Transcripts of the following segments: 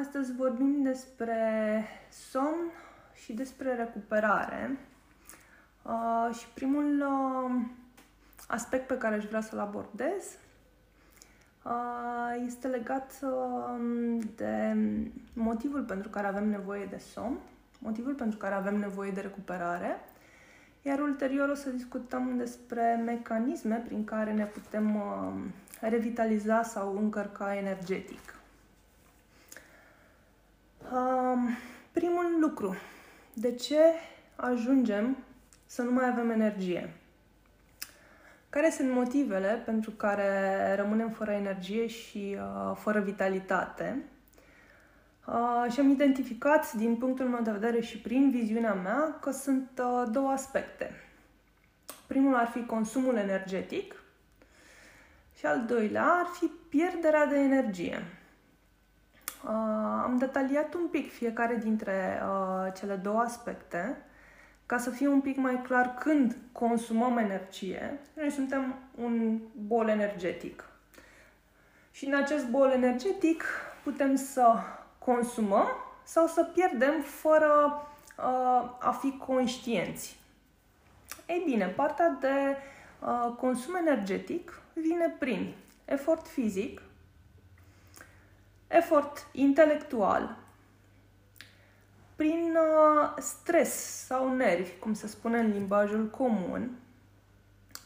Astăzi vorbim despre somn și despre recuperare. Uh, și primul uh, aspect pe care aș vrea să-l abordez uh, este legat uh, de motivul pentru care avem nevoie de somn, motivul pentru care avem nevoie de recuperare, iar ulterior o să discutăm despre mecanisme prin care ne putem uh, revitaliza sau încărca energetic. Um, primul lucru. De ce ajungem să nu mai avem energie? Care sunt motivele pentru care rămânem fără energie și uh, fără vitalitate? Uh, și am identificat, din punctul meu de vedere și prin viziunea mea, că sunt uh, două aspecte. Primul ar fi consumul energetic și al doilea ar fi pierderea de energie. Uh, am detaliat un pic fiecare dintre uh, cele două aspecte ca să fie un pic mai clar când consumăm energie. Noi suntem un bol energetic. Și în acest bol energetic putem să consumăm sau să pierdem fără uh, a fi conștienți. Ei bine, partea de uh, consum energetic vine prin efort fizic, efort intelectual, prin uh, stres sau nervi, cum se spune în limbajul comun,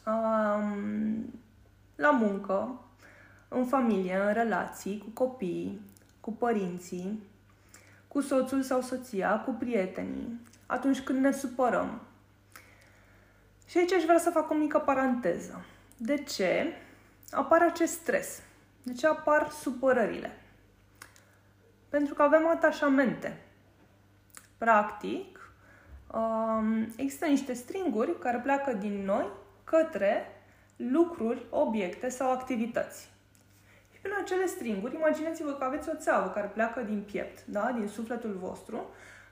um, la muncă, în familie, în relații, cu copiii, cu părinții, cu soțul sau soția, cu prietenii, atunci când ne supărăm. Și aici aș vrea să fac o mică paranteză. De ce apare acest stres? De ce apar supărările? Pentru că avem atașamente. Practic, um, există niște stringuri care pleacă din noi către lucruri, obiecte sau activități. Și prin acele stringuri, imaginați-vă că aveți o țeavă care pleacă din piept, da? din sufletul vostru,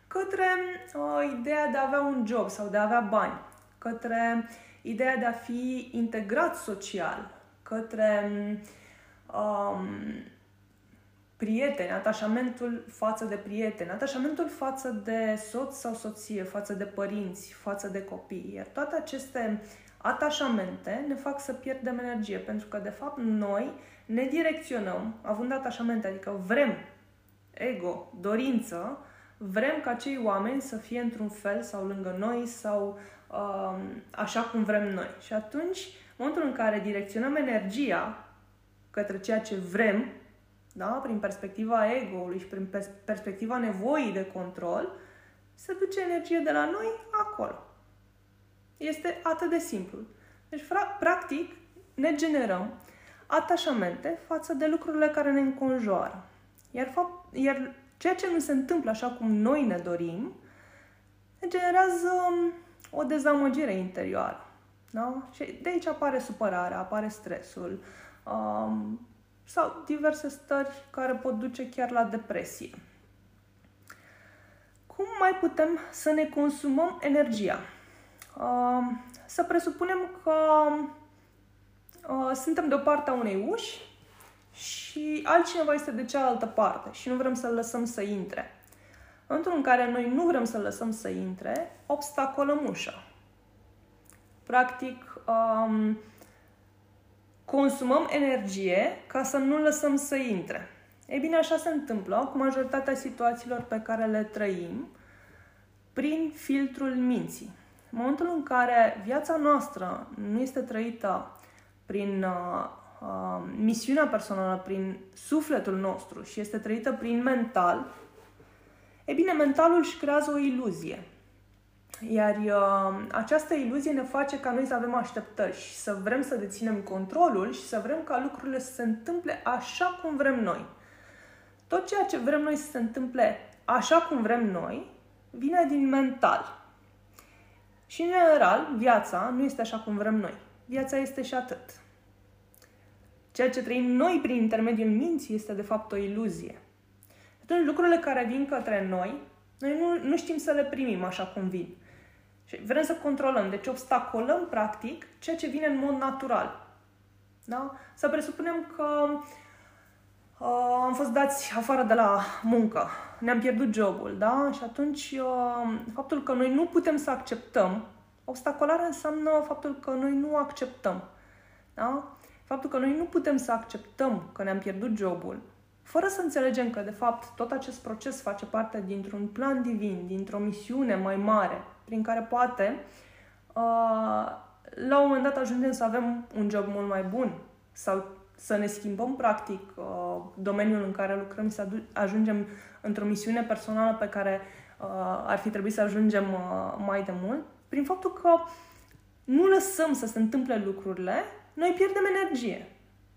către uh, ideea de a avea un job sau de a avea bani, către ideea de a fi integrat social, către um, prieteni, atașamentul față de prieteni, atașamentul față de soț sau soție, față de părinți, față de copii. Iar toate aceste atașamente ne fac să pierdem energie, pentru că, de fapt, noi ne direcționăm, având atașamente, adică vrem ego, dorință, vrem ca cei oameni să fie într-un fel sau lângă noi sau uh, așa cum vrem noi. Și atunci, în momentul în care direcționăm energia către ceea ce vrem, da? prin perspectiva ego-ului și prin perspectiva nevoii de control, se duce energie de la noi acolo. Este atât de simplu. Deci, practic, ne generăm atașamente față de lucrurile care ne înconjoară. Iar, fapt, iar ceea ce nu se întâmplă așa cum noi ne dorim, ne generează um, o dezamăgire interioară. Da? Și de aici apare supărarea, apare stresul, um, sau diverse stări care pot duce chiar la depresie. Cum mai putem să ne consumăm energia? Să presupunem că suntem de o parte a unei uși și altcineva este de cealaltă parte și nu vrem să-l lăsăm să intre. În momentul în care noi nu vrem să-l lăsăm să intre, obstacolăm ușa. Practic, um, consumăm energie ca să nu lăsăm să intre. Ei bine, așa se întâmplă cu majoritatea situațiilor pe care le trăim prin filtrul minții. În momentul în care viața noastră nu este trăită prin uh, uh, misiunea personală, prin sufletul nostru și este trăită prin mental, e bine, mentalul își creează o iluzie. Iar uh, această iluzie ne face ca noi să avem așteptări și să vrem să deținem controlul și să vrem ca lucrurile să se întâmple așa cum vrem noi. Tot ceea ce vrem noi să se întâmple așa cum vrem noi, vine din mental. Și, în general, viața nu este așa cum vrem noi. Viața este și atât. Ceea ce trăim noi prin intermediul minții este, de fapt, o iluzie. Atunci, lucrurile care vin către noi, noi nu, nu știm să le primim așa cum vin. Și vrem să controlăm. Deci obstacolăm, practic, ceea ce vine în mod natural. Da? Să presupunem că uh, am fost dați afară de la muncă, ne-am pierdut jobul, da? Și atunci uh, faptul că noi nu putem să acceptăm, obstacolarea înseamnă faptul că noi nu acceptăm, da? Faptul că noi nu putem să acceptăm că ne-am pierdut jobul, fără să înțelegem că, de fapt, tot acest proces face parte dintr-un plan divin, dintr-o misiune mai mare, prin care poate, uh, la un moment dat, ajungem să avem un job mult mai bun sau să ne schimbăm, practic, uh, domeniul în care lucrăm, să ajungem într-o misiune personală pe care uh, ar fi trebuit să ajungem mai de mult, prin faptul că nu lăsăm să se întâmple lucrurile, noi pierdem energie.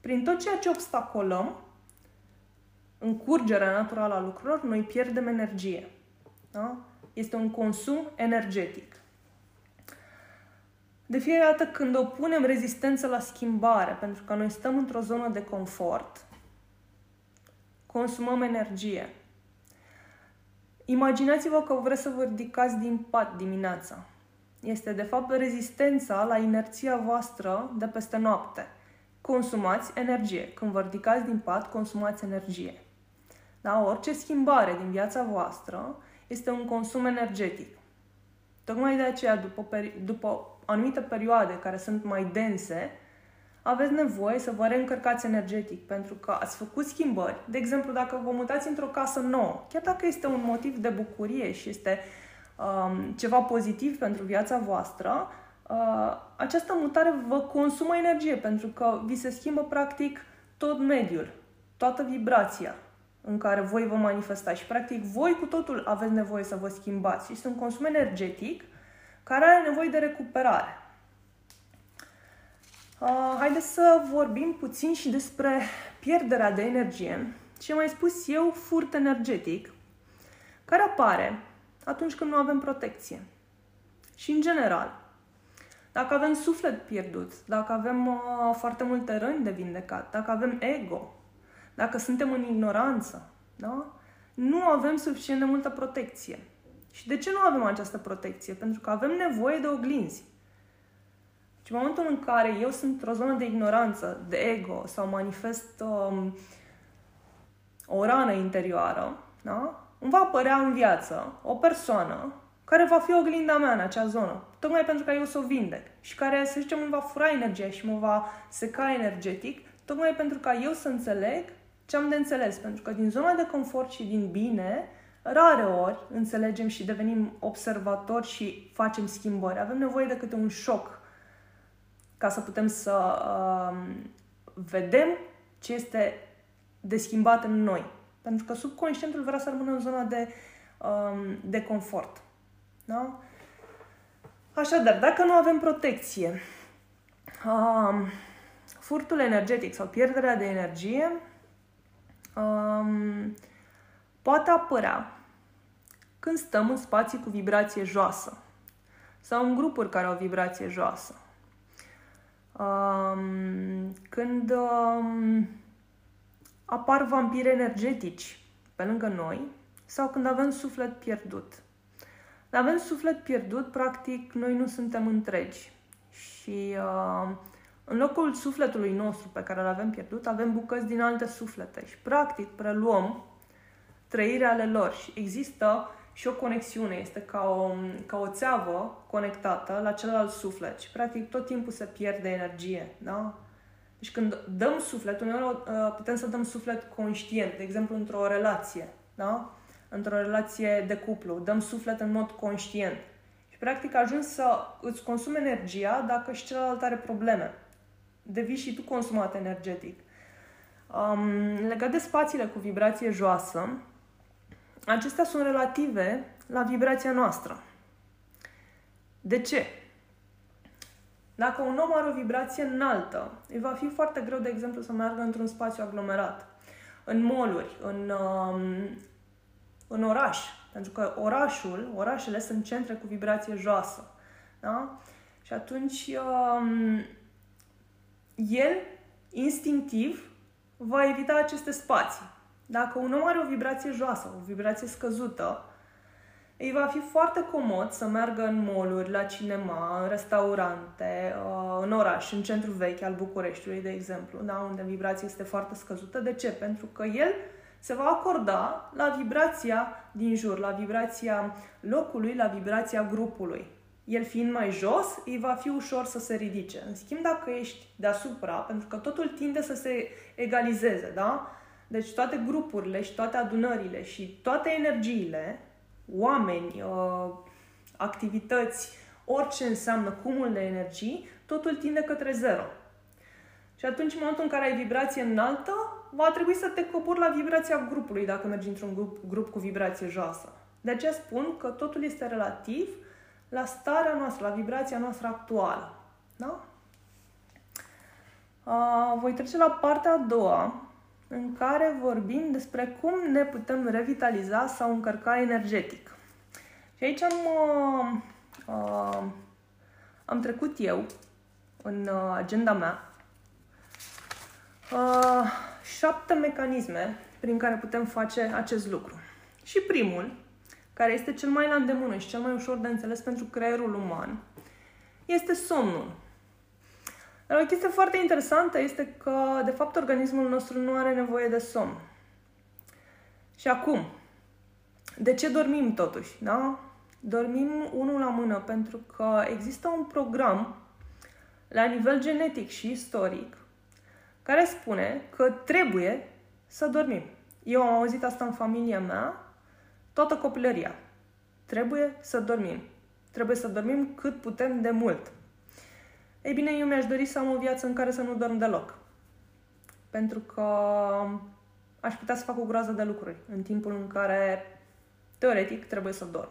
Prin tot ceea ce obstacolăm, în curgerea naturală a lucrurilor, noi pierdem energie. Da? Este un consum energetic. De fiecare dată când opunem rezistență la schimbare, pentru că noi stăm într-o zonă de confort, consumăm energie. Imaginați-vă că vreți să vă ridicați din pat dimineața. Este de fapt rezistența la inerția voastră de peste noapte. Consumați energie. Când vă ridicați din pat, consumați energie. Da? Orice schimbare din viața voastră este un consum energetic. Tocmai de aceea, după, peri- după anumite perioade care sunt mai dense, aveți nevoie să vă reîncărcați energetic, pentru că ați făcut schimbări. De exemplu, dacă vă mutați într-o casă nouă, chiar dacă este un motiv de bucurie și este um, ceva pozitiv pentru viața voastră, uh, această mutare vă consumă energie, pentru că vi se schimbă practic tot mediul, toată vibrația în care voi vă manifestați și practic voi cu totul aveți nevoie să vă schimbați. Este un consum energetic care are nevoie de recuperare. Uh, haideți să vorbim puțin și despre pierderea de energie. Ce mai spus eu, furt energetic, care apare atunci când nu avem protecție. Și în general, dacă avem suflet pierdut, dacă avem uh, foarte multe răni de vindecat, dacă avem ego, dacă suntem în ignoranță, da? nu avem suficient de multă protecție. Și de ce nu avem această protecție? Pentru că avem nevoie de oglinzi. Și în momentul în care eu sunt într-o zonă de ignoranță, de ego sau manifest um, o rană interioară, da? îmi va apărea în viață o persoană care va fi oglinda mea în acea zonă, tocmai pentru că eu să o vindec și care, să zicem, îmi va fura energia și mă va seca energetic, tocmai pentru ca eu să înțeleg ce am de înțeles. Pentru că din zona de confort și din bine, rare ori înțelegem și devenim observatori și facem schimbări. Avem nevoie de câte un șoc ca să putem să uh, vedem ce este de schimbat în noi. Pentru că subconștientul vrea să rămână în zona de, um, de confort. Da? Așadar, dacă nu avem protecție, um, furtul energetic sau pierderea de energie um, poate apărea când stăm în spații cu vibrație joasă sau în grupuri care au vibrație joasă. Um, când um, apar vampiri energetici pe lângă noi sau când avem suflet pierdut. Când avem suflet pierdut, practic, noi nu suntem întregi. Și uh, în locul sufletului nostru pe care îl avem pierdut, avem bucăți din alte suflete și, practic, preluăm trăirea ale lor și există și o conexiune, este ca o, ca o țeavă conectată la celălalt suflet și, practic, tot timpul se pierde energie, da? Deci când dăm suflet, uneori uh, putem să dăm suflet conștient, de exemplu într-o relație, da? Într-o relație de cuplu, dăm suflet în mod conștient. Și practic ajungi să îți consumi energia dacă și celălalt are probleme. Devii și tu consumat energetic. Um, legat de spațiile cu vibrație joasă, acestea sunt relative la vibrația noastră. De ce? Dacă un om are o vibrație înaltă, îi va fi foarte greu, de exemplu, să meargă într-un spațiu aglomerat, în moluri, în, um, în oraș. Pentru că orașul, orașele sunt centre cu vibrație joasă. Da? Și atunci um, el, instinctiv, va evita aceste spații. Dacă un om are o vibrație joasă, o vibrație scăzută, îi va fi foarte comod să meargă în moluri, la cinema, în restaurante, uh, în oraș, în centrul vechi al Bucureștiului, de exemplu, da? unde vibrația este foarte scăzută. De ce? Pentru că el se va acorda la vibrația din jur, la vibrația locului, la vibrația grupului. El fiind mai jos, îi va fi ușor să se ridice. În schimb, dacă ești deasupra, pentru că totul tinde să se egalizeze, da? Deci toate grupurile și toate adunările și toate energiile, oameni, uh, activități, orice înseamnă cumul de energii, totul tinde către zero. Și atunci, în momentul în care ai vibrație înaltă, va trebui să te cobori la vibrația grupului dacă mergi într-un grup, grup cu vibrație joasă. De aceea spun că totul este relativ la starea noastră, la vibrația noastră actuală. Da? Uh, voi trece la partea a doua, în care vorbim despre cum ne putem revitaliza sau încărca energetic. Și aici am, uh, uh, am trecut eu în agenda mea uh, șapte mecanisme prin care putem face acest lucru. Și primul, care este cel mai la îndemână și cel mai ușor de înțeles pentru creierul uman, este somnul. Dar o chestie foarte interesantă este că, de fapt, organismul nostru nu are nevoie de somn. Și acum, de ce dormim totuși? Da? Dormim unul la mână pentru că există un program la nivel genetic și istoric care spune că trebuie să dormim. Eu am auzit asta în familia mea toată copilăria. Trebuie să dormim. Trebuie să dormim cât putem de mult. Ei bine, eu mi-aș dori să am o viață în care să nu dorm deloc. Pentru că aș putea să fac o groază de lucruri în timpul în care, teoretic, trebuie să dorm.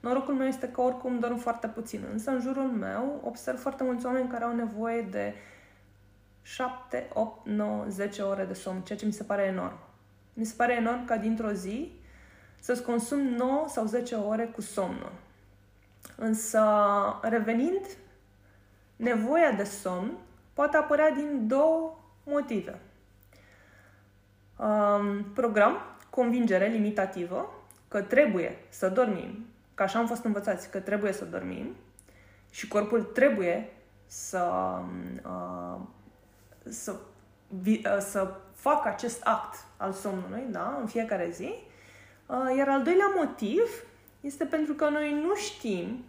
Norocul meu este că oricum dorm foarte puțin, însă în jurul meu observ foarte mulți oameni care au nevoie de 7, 8, 9, 10 ore de somn, ceea ce mi se pare enorm. Mi se pare enorm ca dintr-o zi să-ți consumi 9 sau 10 ore cu somnul. Însă, revenind, nevoia de somn poate apărea din două motive. Um, program, convingere limitativă, că trebuie să dormim, că așa am fost învățați, că trebuie să dormim și corpul trebuie să, uh, să, uh, să facă acest act al somnului da, în fiecare zi Uh, iar al doilea motiv este pentru că noi nu știm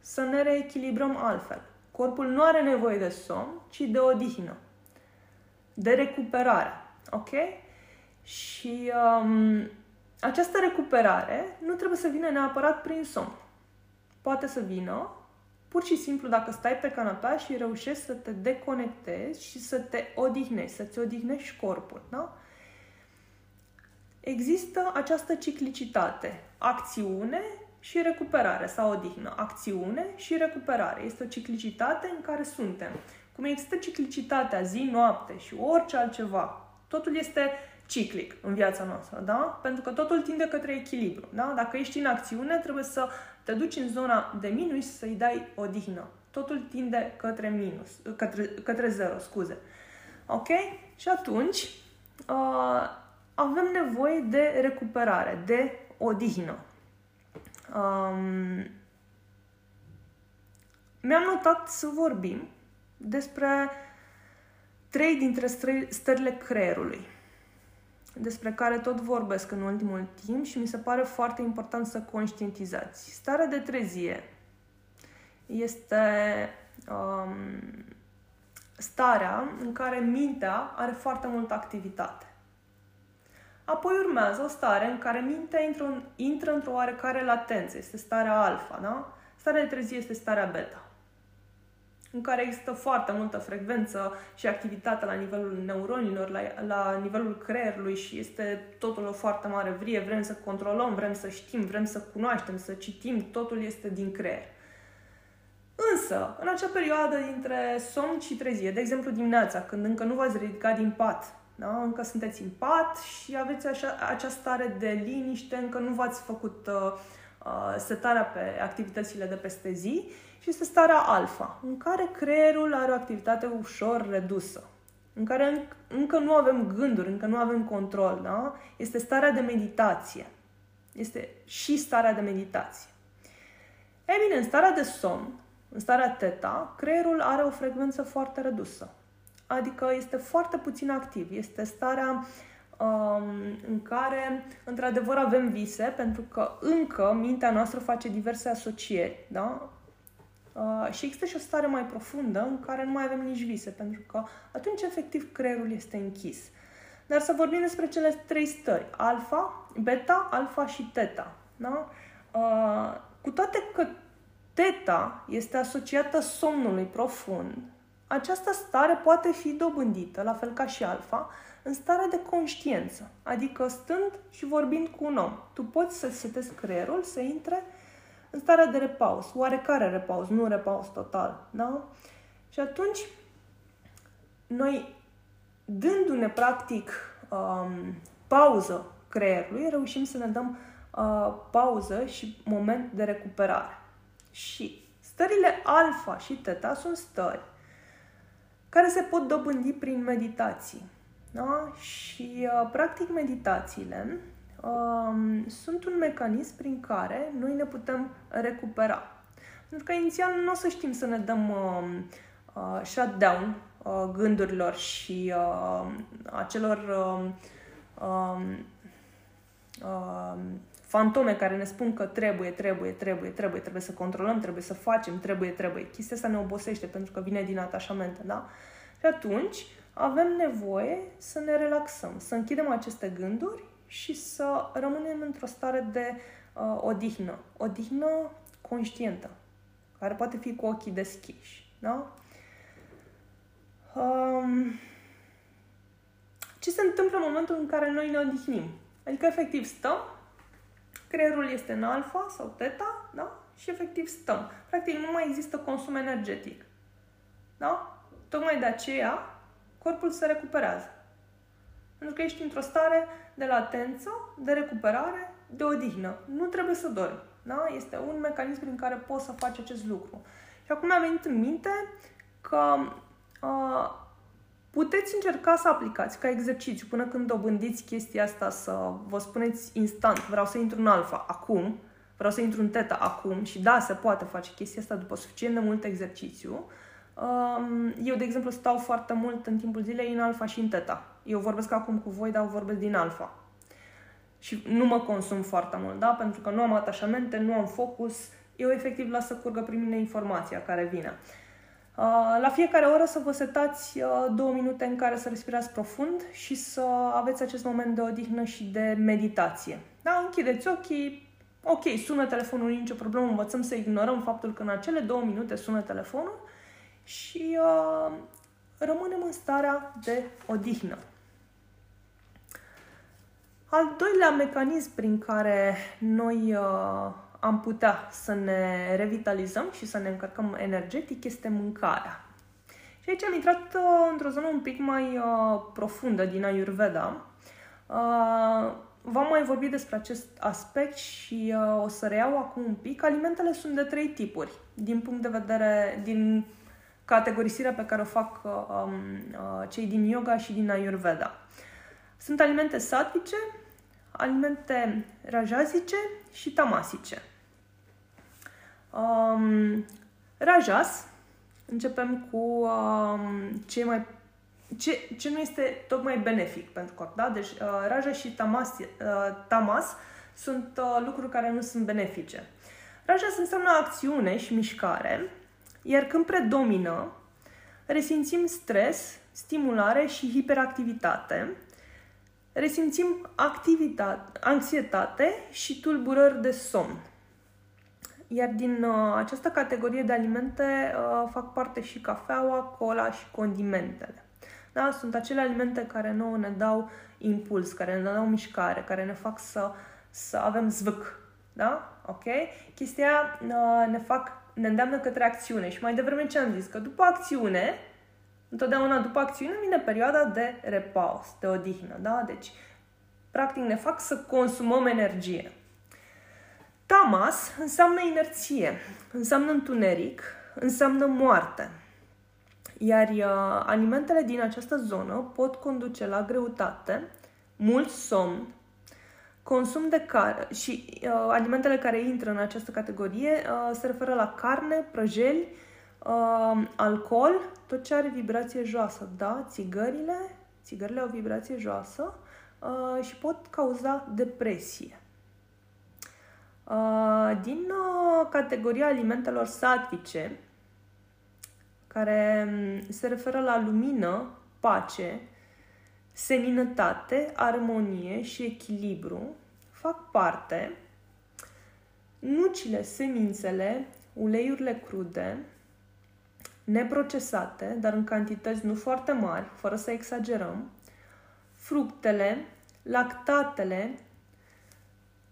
să ne reechilibrăm altfel. Corpul nu are nevoie de somn, ci de odihnă, de recuperare. Ok? Și um, această recuperare nu trebuie să vină neapărat prin somn. Poate să vină pur și simplu dacă stai pe canapea și reușești să te deconectezi și să te odihnești, să-ți odihnești corpul. Da? Există această ciclicitate, acțiune și recuperare sau odihnă, acțiune și recuperare. Este o ciclicitate în care suntem. Cum există ciclicitatea zi-noapte și orice altceva, totul este ciclic în viața noastră, da? Pentru că totul tinde către echilibru, da? Dacă ești în acțiune, trebuie să te duci în zona de minus și să-i dai odihnă. Totul tinde către minus, către, către zero, scuze. Ok? Și atunci, uh, avem nevoie de recuperare, de odihnă. Um, mi-am notat să vorbim despre trei dintre stările creierului, despre care tot vorbesc în ultimul timp și mi se pare foarte important să conștientizați. Starea de trezie este um, starea în care mintea are foarte multă activitate. Apoi urmează o stare în care mintea intră, în, intră într-o oarecare latență. Este starea alfa, da? Starea de trezie este starea beta în care există foarte multă frecvență și activitate la nivelul neuronilor, la, la nivelul creierului și este totul o foarte mare vrie. Vrem să controlăm, vrem să știm, vrem să cunoaștem, să citim, totul este din creier. Însă, în acea perioadă dintre somn și trezie, de exemplu dimineața, când încă nu v-ați ridicat din pat, da? Încă sunteți în pat și aveți așa, această stare de liniște, încă nu v-ați făcut uh, uh, setarea pe activitățile de peste zi și este starea alfa, în care creierul are o activitate ușor redusă, în care încă nu avem gânduri, încă nu avem control. Da? Este starea de meditație. Este și starea de meditație. Ei bine, în starea de somn, în starea teta, creierul are o frecvență foarte redusă adică este foarte puțin activ. Este starea um, în care, într-adevăr, avem vise, pentru că încă mintea noastră face diverse asocieri, da? Uh, și există și o stare mai profundă în care nu mai avem nici vise, pentru că atunci, efectiv, creierul este închis. Dar să vorbim despre cele trei stări, alfa, beta, alfa și teta. Da? Uh, cu toate că teta este asociată somnului profund, această stare poate fi dobândită, la fel ca și alfa, în stare de conștiință, adică stând și vorbind cu un om. Tu poți să setezi creierul să intre în starea de repaus, oarecare repaus, nu repaus total, da? Și atunci, noi, dându-ne practic um, pauză creierului, reușim să ne dăm uh, pauză și moment de recuperare. Și stările alfa și teta sunt stări care se pot dobândi prin meditații. Da? Și, uh, practic, meditațiile uh, sunt un mecanism prin care noi ne putem recupera. Pentru că, inițial, nu o să știm să ne dăm uh, uh, shutdown uh, gândurilor și uh, acelor uh, uh, uh, fantome care ne spun că trebuie, trebuie, trebuie, trebuie, trebuie să controlăm, trebuie să facem, trebuie, trebuie. Chestia asta ne obosește pentru că vine din atașamente, da? Și atunci avem nevoie să ne relaxăm, să închidem aceste gânduri și să rămânem într-o stare de uh, odihnă. Odihnă conștientă, care poate fi cu ochii deschiși, da? Um, ce se întâmplă în momentul în care noi ne odihnim? Adică, efectiv, stăm creierul este în alfa sau teta, da? Și efectiv stăm. Practic nu mai există consum energetic. Da? Tocmai de aceea corpul se recuperează. Pentru că ești într-o stare de latență, de recuperare, de odihnă. Nu trebuie să dormi. Da? Este un mecanism prin care poți să faci acest lucru. Și acum mi-a venit în minte că uh, Puteți încerca să aplicați ca exercițiu până când dobândiți chestia asta să vă spuneți instant, vreau să intru în alfa acum, vreau să intru în teta acum și da, se poate face chestia asta după suficient de mult exercițiu. Um, eu, de exemplu, stau foarte mult în timpul zilei în alfa și în teta. Eu vorbesc acum cu voi, dar vorbesc din alfa. Și nu mă consum foarte mult, da? Pentru că nu am atașamente, nu am focus. Eu efectiv las să curgă prin mine informația care vine. Uh, Uh, la fiecare oră să vă setați uh, două minute în care să respirați profund și să aveți acest moment de odihnă și de meditație. Da, închideți ochii, ok, sună telefonul, nicio problemă, învățăm să ignorăm faptul că în acele două minute sună telefonul și uh, rămânem în starea de odihnă. Al doilea mecanism prin care noi uh, am putea să ne revitalizăm și să ne încărcăm energetic este mâncarea. Și aici am intrat uh, într-o zonă un pic mai uh, profundă din Ayurveda. Uh, v-am mai vorbit despre acest aspect și uh, o să reiau acum un pic. Alimentele sunt de trei tipuri, din punct de vedere, din categorisirea pe care o fac uh, um, uh, cei din yoga și din Ayurveda. Sunt alimente satvice, alimente rajazice și tamasice. Um, Rajas, începem cu um, ce, mai, ce, ce nu este tocmai benefic pentru corp. Da? Deci uh, Raja și tamas, uh, tamas sunt uh, lucruri care nu sunt benefice. Rajas înseamnă acțiune și mișcare, iar când predomină, resimțim stres, stimulare și hiperactivitate, resimțim activitate, anxietate și tulburări de somn. Iar din uh, această categorie de alimente uh, fac parte și cafeaua, cola și condimentele. Da? Sunt acele alimente care nouă ne dau impuls, care ne dau mișcare, care ne fac să, să avem zvâc. Da? Ok? Chestia uh, ne fac, ne îndeamnă către acțiune. Și mai devreme ce am zis? Că după acțiune, întotdeauna după acțiune vine perioada de repaus, de odihnă. Da? Deci, practic ne fac să consumăm energie. Tamas înseamnă inerție, înseamnă întuneric, înseamnă moarte. Iar uh, alimentele din această zonă pot conduce la greutate, mult somn, consum de carne și uh, alimentele care intră în această categorie uh, se referă la carne, prăjeli, uh, alcool, tot ce are vibrație joasă, da, țigările, țigările au vibrație joasă, uh, și pot cauza depresie. Uh, din uh, categoria alimentelor satvice, care um, se referă la lumină, pace, seninătate, armonie și echilibru, fac parte. Nucile, semințele, uleiurile crude, neprocesate, dar în cantități nu foarte mari, fără să exagerăm, fructele, lactatele,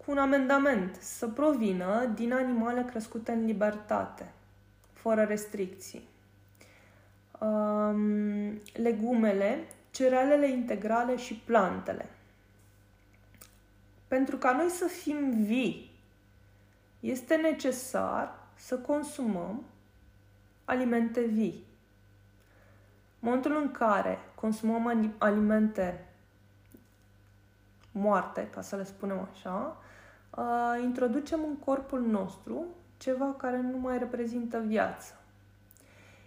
cu un amendament să provină din animale crescute în libertate, fără restricții. Um, legumele, cerealele integrale și plantele. Pentru ca noi să fim vii, este necesar să consumăm alimente vii. Momentul în care consumăm alimente moarte, ca să le spunem așa, uh, introducem în corpul nostru ceva care nu mai reprezintă viață.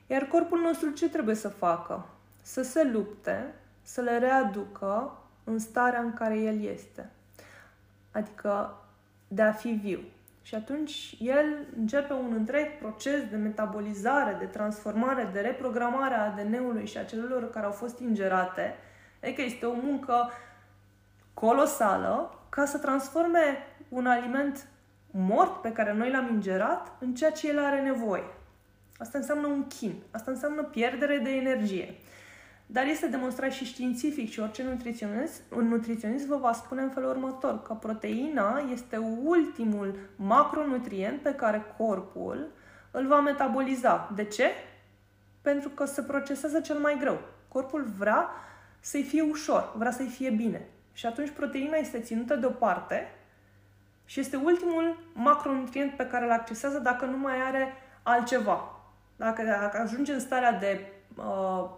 Iar corpul nostru ce trebuie să facă? Să se lupte, să le readucă în starea în care el este. Adică de a fi viu. Și atunci el începe un întreg proces de metabolizare, de transformare, de reprogramare a ADN-ului și a celulelor care au fost ingerate. Adică este o muncă colosală ca să transforme un aliment mort pe care noi l-am ingerat în ceea ce el are nevoie. Asta înseamnă un chin. Asta înseamnă pierdere de energie. Dar este demonstrat și științific și orice nutriționist, un nutriționist vă va spune în felul următor, că proteina este ultimul macronutrient pe care corpul îl va metaboliza. De ce? Pentru că se procesează cel mai greu. Corpul vrea să-i fie ușor, vrea să-i fie bine. Și atunci proteina este ținută deoparte și este ultimul macronutrient pe care îl accesează dacă nu mai are altceva. Dacă, dacă ajunge în starea de uh,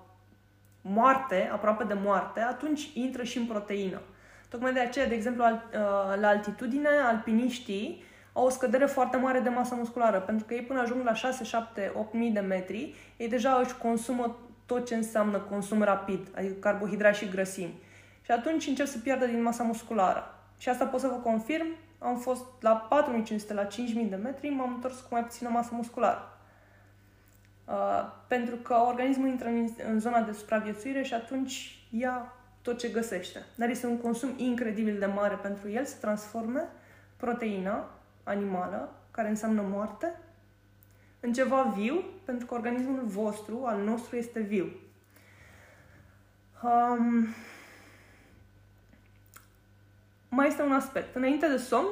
moarte, aproape de moarte, atunci intră și în proteină. Tocmai de aceea, de exemplu, al, uh, la altitudine, alpiniștii au o scădere foarte mare de masă musculară, pentru că ei până ajung la 6, 7, 8 mii de metri, ei deja își consumă tot ce înseamnă consum rapid, adică carbohidrați și grăsimi. Și atunci încep să pierdă din masa musculară. Și asta pot să vă confirm, am fost la 4500, la 5000 de metri, m-am întors cu mai puțină masă musculară. Uh, pentru că organismul intră în, în zona de supraviețuire și atunci ia tot ce găsește. Dar este un consum incredibil de mare pentru el să transforme proteina animală, care înseamnă moarte, în ceva viu, pentru că organismul vostru, al nostru, este viu. Um, mai este un aspect. Înainte de somn,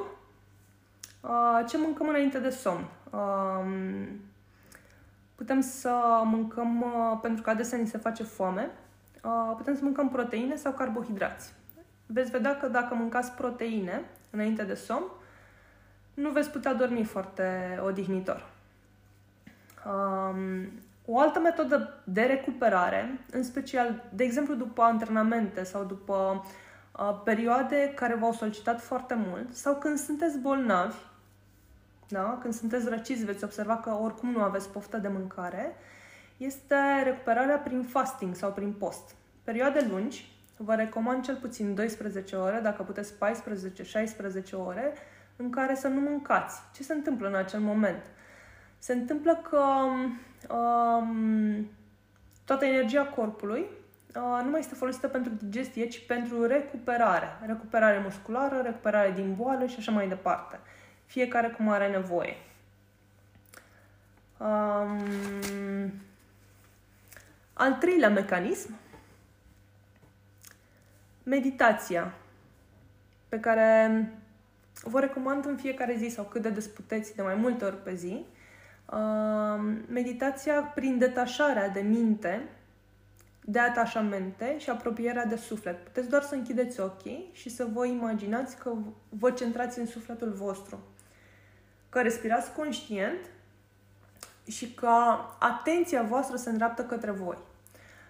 uh, ce mâncăm înainte de somn? Uh, Putem să mâncăm, uh, pentru că adesea ni se face foame, uh, putem să mâncăm proteine sau carbohidrați. Veți vedea că dacă mâncați proteine înainte de somn, nu veți putea dormi foarte odihnitor. Um, o altă metodă de recuperare, în special, de exemplu, după antrenamente sau după uh, perioade care v-au solicitat foarte mult sau când sunteți bolnavi, da? când sunteți răciți, veți observa că oricum nu aveți poftă de mâncare, este recuperarea prin fasting sau prin post. Perioade lungi, vă recomand cel puțin 12 ore, dacă puteți 14-16 ore, în care să nu mâncați. Ce se întâmplă în acel moment? Se întâmplă că um, toată energia corpului uh, nu mai este folosită pentru digestie, ci pentru recuperare. Recuperare musculară, recuperare din boală și așa mai departe fiecare cum are nevoie. Um, al treilea mecanism, meditația, pe care vă recomand în fiecare zi sau cât de des puteți, de mai multe ori pe zi. Uh, meditația prin detașarea de minte, de atașamente și apropierea de suflet. Puteți doar să închideți ochii și să vă imaginați că vă centrați în sufletul vostru că respirați conștient și că atenția voastră se îndreaptă către voi.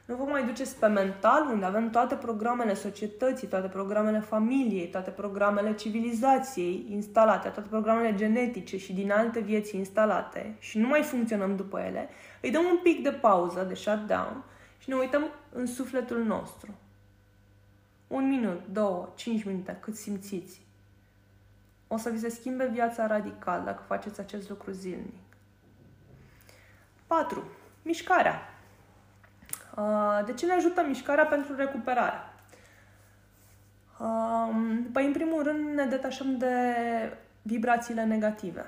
Nu vă mai duceți pe mental, unde avem toate programele societății, toate programele familiei, toate programele civilizației instalate, toate programele genetice și din alte vieți instalate și nu mai funcționăm după ele, îi dăm un pic de pauză, de shutdown și ne uităm în sufletul nostru. Un minut, două, cinci minute, cât simțiți. O să vi se schimbe viața radical dacă faceți acest lucru zilnic. 4. Mișcarea. Uh, de ce ne ajută mișcarea pentru recuperare? Um, păi, în primul rând, ne detașăm de vibrațiile negative.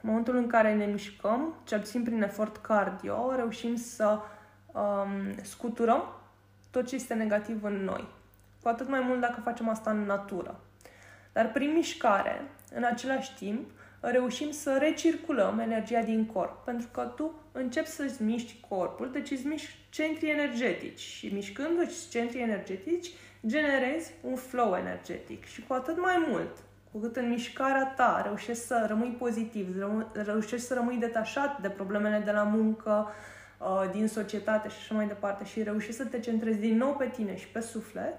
În momentul în care ne mișcăm, cel puțin prin efort cardio, reușim să um, scuturăm tot ce este negativ în noi. Cu atât mai mult dacă facem asta în natură. Dar prin mișcare, în același timp, reușim să recirculăm energia din corp. Pentru că tu începi să-ți miști corpul, deci îți miști centrii energetici. Și mișcându-ți centrii energetici, generezi un flow energetic. Și cu atât mai mult, cu cât în mișcarea ta reușești să rămâi pozitiv, reușești să rămâi detașat de problemele de la muncă, uh, din societate și așa mai departe și reușești să te centrezi din nou pe tine și pe suflet,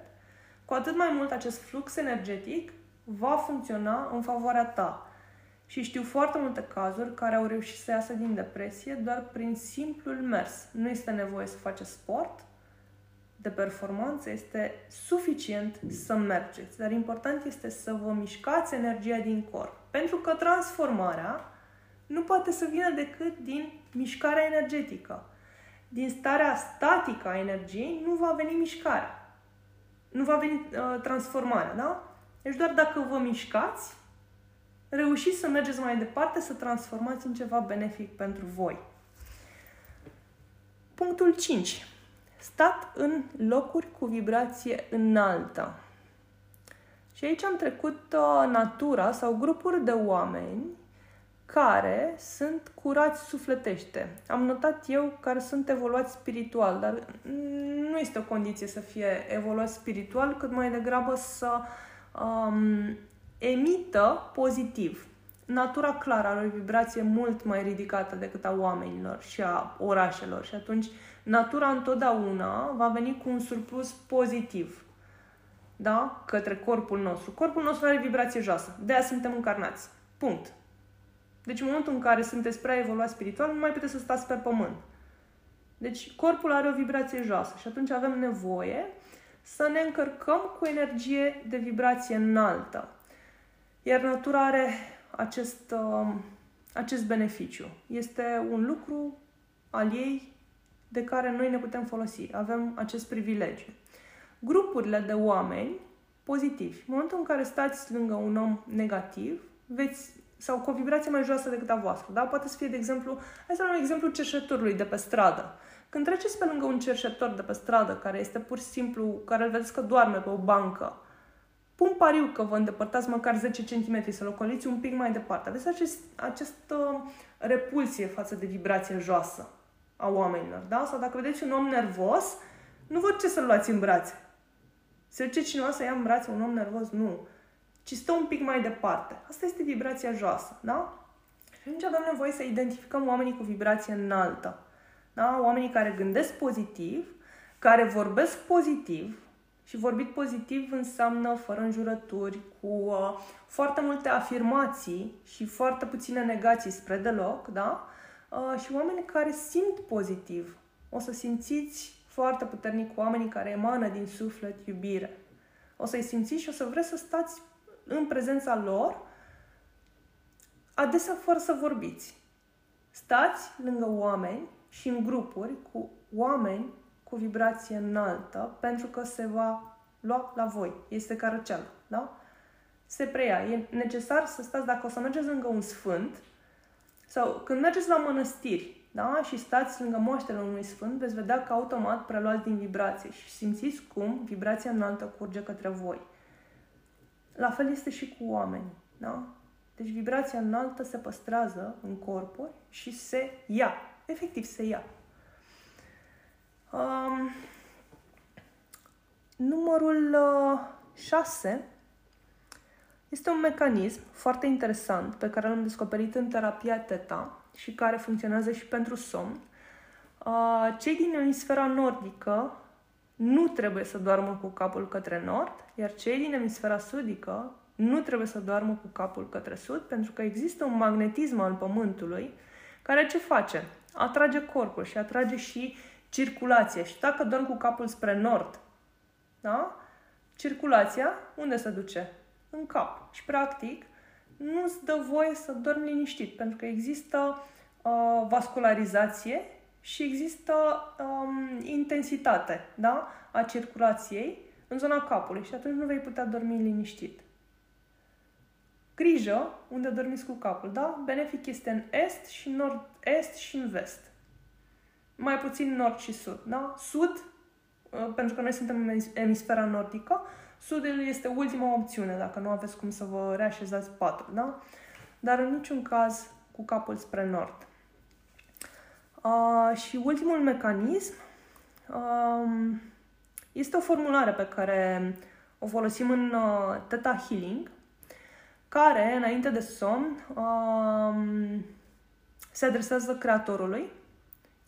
cu atât mai mult acest flux energetic va funcționa în favoarea ta. Și știu foarte multe cazuri care au reușit să iasă din depresie doar prin simplul mers. Nu este nevoie să faceți sport de performanță, este suficient să mergeți. Dar important este să vă mișcați energia din corp. Pentru că transformarea nu poate să vină decât din mișcarea energetică. Din starea statică a energiei nu va veni mișcarea. Nu va veni uh, transformarea, da? Deci doar dacă vă mișcați, reușiți să mergeți mai departe, să transformați în ceva benefic pentru voi. Punctul 5. Stat în locuri cu vibrație înaltă. Și aici am trecut uh, natura sau grupuri de oameni care sunt curați sufletește. Am notat eu care sunt evoluați spiritual, dar nu este o condiție să fie evoluat spiritual, cât mai degrabă să um, emită pozitiv. Natura clară are o vibrație mult mai ridicată decât a oamenilor și a orașelor și atunci natura întotdeauna va veni cu un surplus pozitiv da? către corpul nostru. Corpul nostru are vibrație joasă, de aia suntem încarnați. Punct. Deci în momentul în care sunteți prea evoluat spiritual, nu mai puteți să stați pe pământ. Deci corpul are o vibrație joasă și atunci avem nevoie să ne încărcăm cu energie de vibrație înaltă. Iar natura are acest, uh, acest beneficiu. Este un lucru al ei de care noi ne putem folosi. Avem acest privilegiu. Grupurile de oameni pozitivi. În momentul în care stați lângă un om negativ, veți sau cu o vibrație mai joasă decât a voastră. Da? Poate să fie, de exemplu, hai să luăm exemplu cerșetorului de pe stradă. Când treceți pe lângă un cerșetor de pe stradă care este pur și simplu, care îl vedeți că doarme pe o bancă, pun pariu că vă îndepărtați măcar 10 cm să locoliți un pic mai departe. Aveți acest, această repulsie față de vibrație joasă a oamenilor, da? Sau dacă vedeți un om nervos, nu vă ce să-l luați în brațe. Se duce cineva să ia în brațe un om nervos? Nu ci stă un pic mai departe. Asta este vibrația joasă, da? Și atunci avem nevoie să identificăm oamenii cu vibrație înaltă. Da? Oamenii care gândesc pozitiv, care vorbesc pozitiv, și vorbit pozitiv înseamnă fără înjurături, cu uh, foarte multe afirmații și foarte puține negații spre deloc, da? Uh, și oameni care simt pozitiv. O să simțiți foarte puternic oamenii care emană din suflet iubire. O să-i simțiți și o să vreți să stați în prezența lor, adesea fără să vorbiți. Stați lângă oameni și în grupuri cu oameni cu vibrație înaltă, pentru că se va lua la voi. Este carăceală, da? Se preia. E necesar să stați, dacă o să mergeți lângă un sfânt, sau când mergeți la mănăstiri, da? și stați lângă moaștele unui sfânt, veți vedea că automat preluați din vibrație și simțiți cum vibrația înaltă curge către voi. La fel este și cu oamenii. Da? Deci vibrația înaltă se păstrează în corpuri și se ia. Efectiv, se ia. Um, numărul 6 uh, este un mecanism foarte interesant pe care l-am descoperit în terapia Teta și care funcționează și pentru somn. Uh, cei din emisfera nordică nu trebuie să doarmă cu capul către nord, iar cei din emisfera sudică nu trebuie să doarmă cu capul către sud, pentru că există un magnetism al Pământului care ce face? Atrage corpul și atrage și circulația. Și dacă dorm cu capul spre nord, da? circulația unde se duce? În cap. Și practic nu-ți dă voie să dormi liniștit, pentru că există uh, vascularizație și există um, intensitate da? a circulației în zona capului și atunci nu vei putea dormi liniștit. Grijă unde dormiți cu capul, da? Benefic este în est și nord-est și în vest. Mai puțin nord și sud, da? Sud, uh, pentru că noi suntem în emisfera nordică, sudul este ultima opțiune dacă nu aveți cum să vă reașezați patul, da? Dar în niciun caz cu capul spre nord. Uh, și ultimul mecanism uh, este o formulare pe care o folosim în uh, Theta Healing, care, înainte de somn, uh, se adresează Creatorului.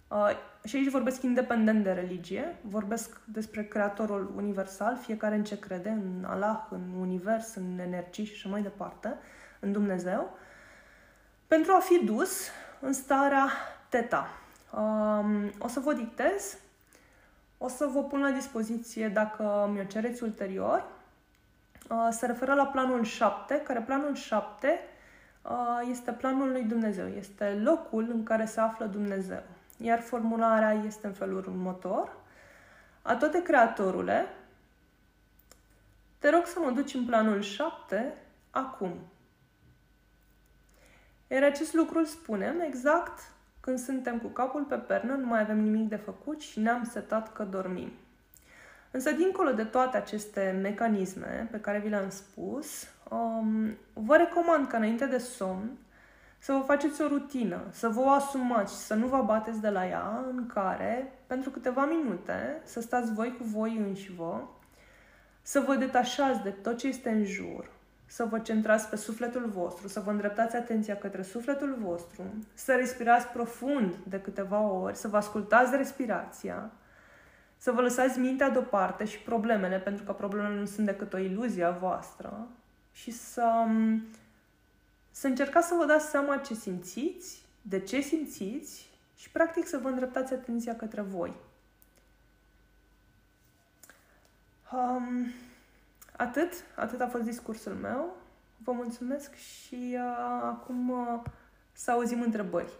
Uh, și aici vorbesc independent de religie, vorbesc despre Creatorul universal, fiecare în ce crede, în Allah, în univers, în energii și așa mai departe, în Dumnezeu, pentru a fi dus în starea teta. Um, o să vă dictez, o să vă pun la dispoziție dacă mi-o cereți ulterior. Uh, se referă la planul 7, care planul 7 uh, este planul lui Dumnezeu, este locul în care se află Dumnezeu. Iar formularea este în felul următor. A toate creatorule, te rog să mă duci în planul 7 acum. Iar acest lucru îl spunem exact când suntem cu capul pe pernă, nu mai avem nimic de făcut și ne-am setat că dormim. Însă, dincolo de toate aceste mecanisme pe care vi le-am spus, um, vă recomand ca înainte de somn să vă faceți o rutină, să vă o asumați și să nu vă abateți de la ea, în care, pentru câteva minute, să stați voi cu voi înși vă, să vă detașați de tot ce este în jur, să vă centrați pe sufletul vostru, să vă îndreptați atenția către sufletul vostru, să respirați profund de câteva ori, să vă ascultați respirația, să vă lăsați mintea deoparte și problemele, pentru că problemele nu sunt decât o iluzie a voastră, și să, să încercați să vă dați seama ce simțiți, de ce simțiți și, practic, să vă îndreptați atenția către voi. Um, Atât, atât a fost discursul meu. Vă mulțumesc și uh, acum uh, să auzim întrebări.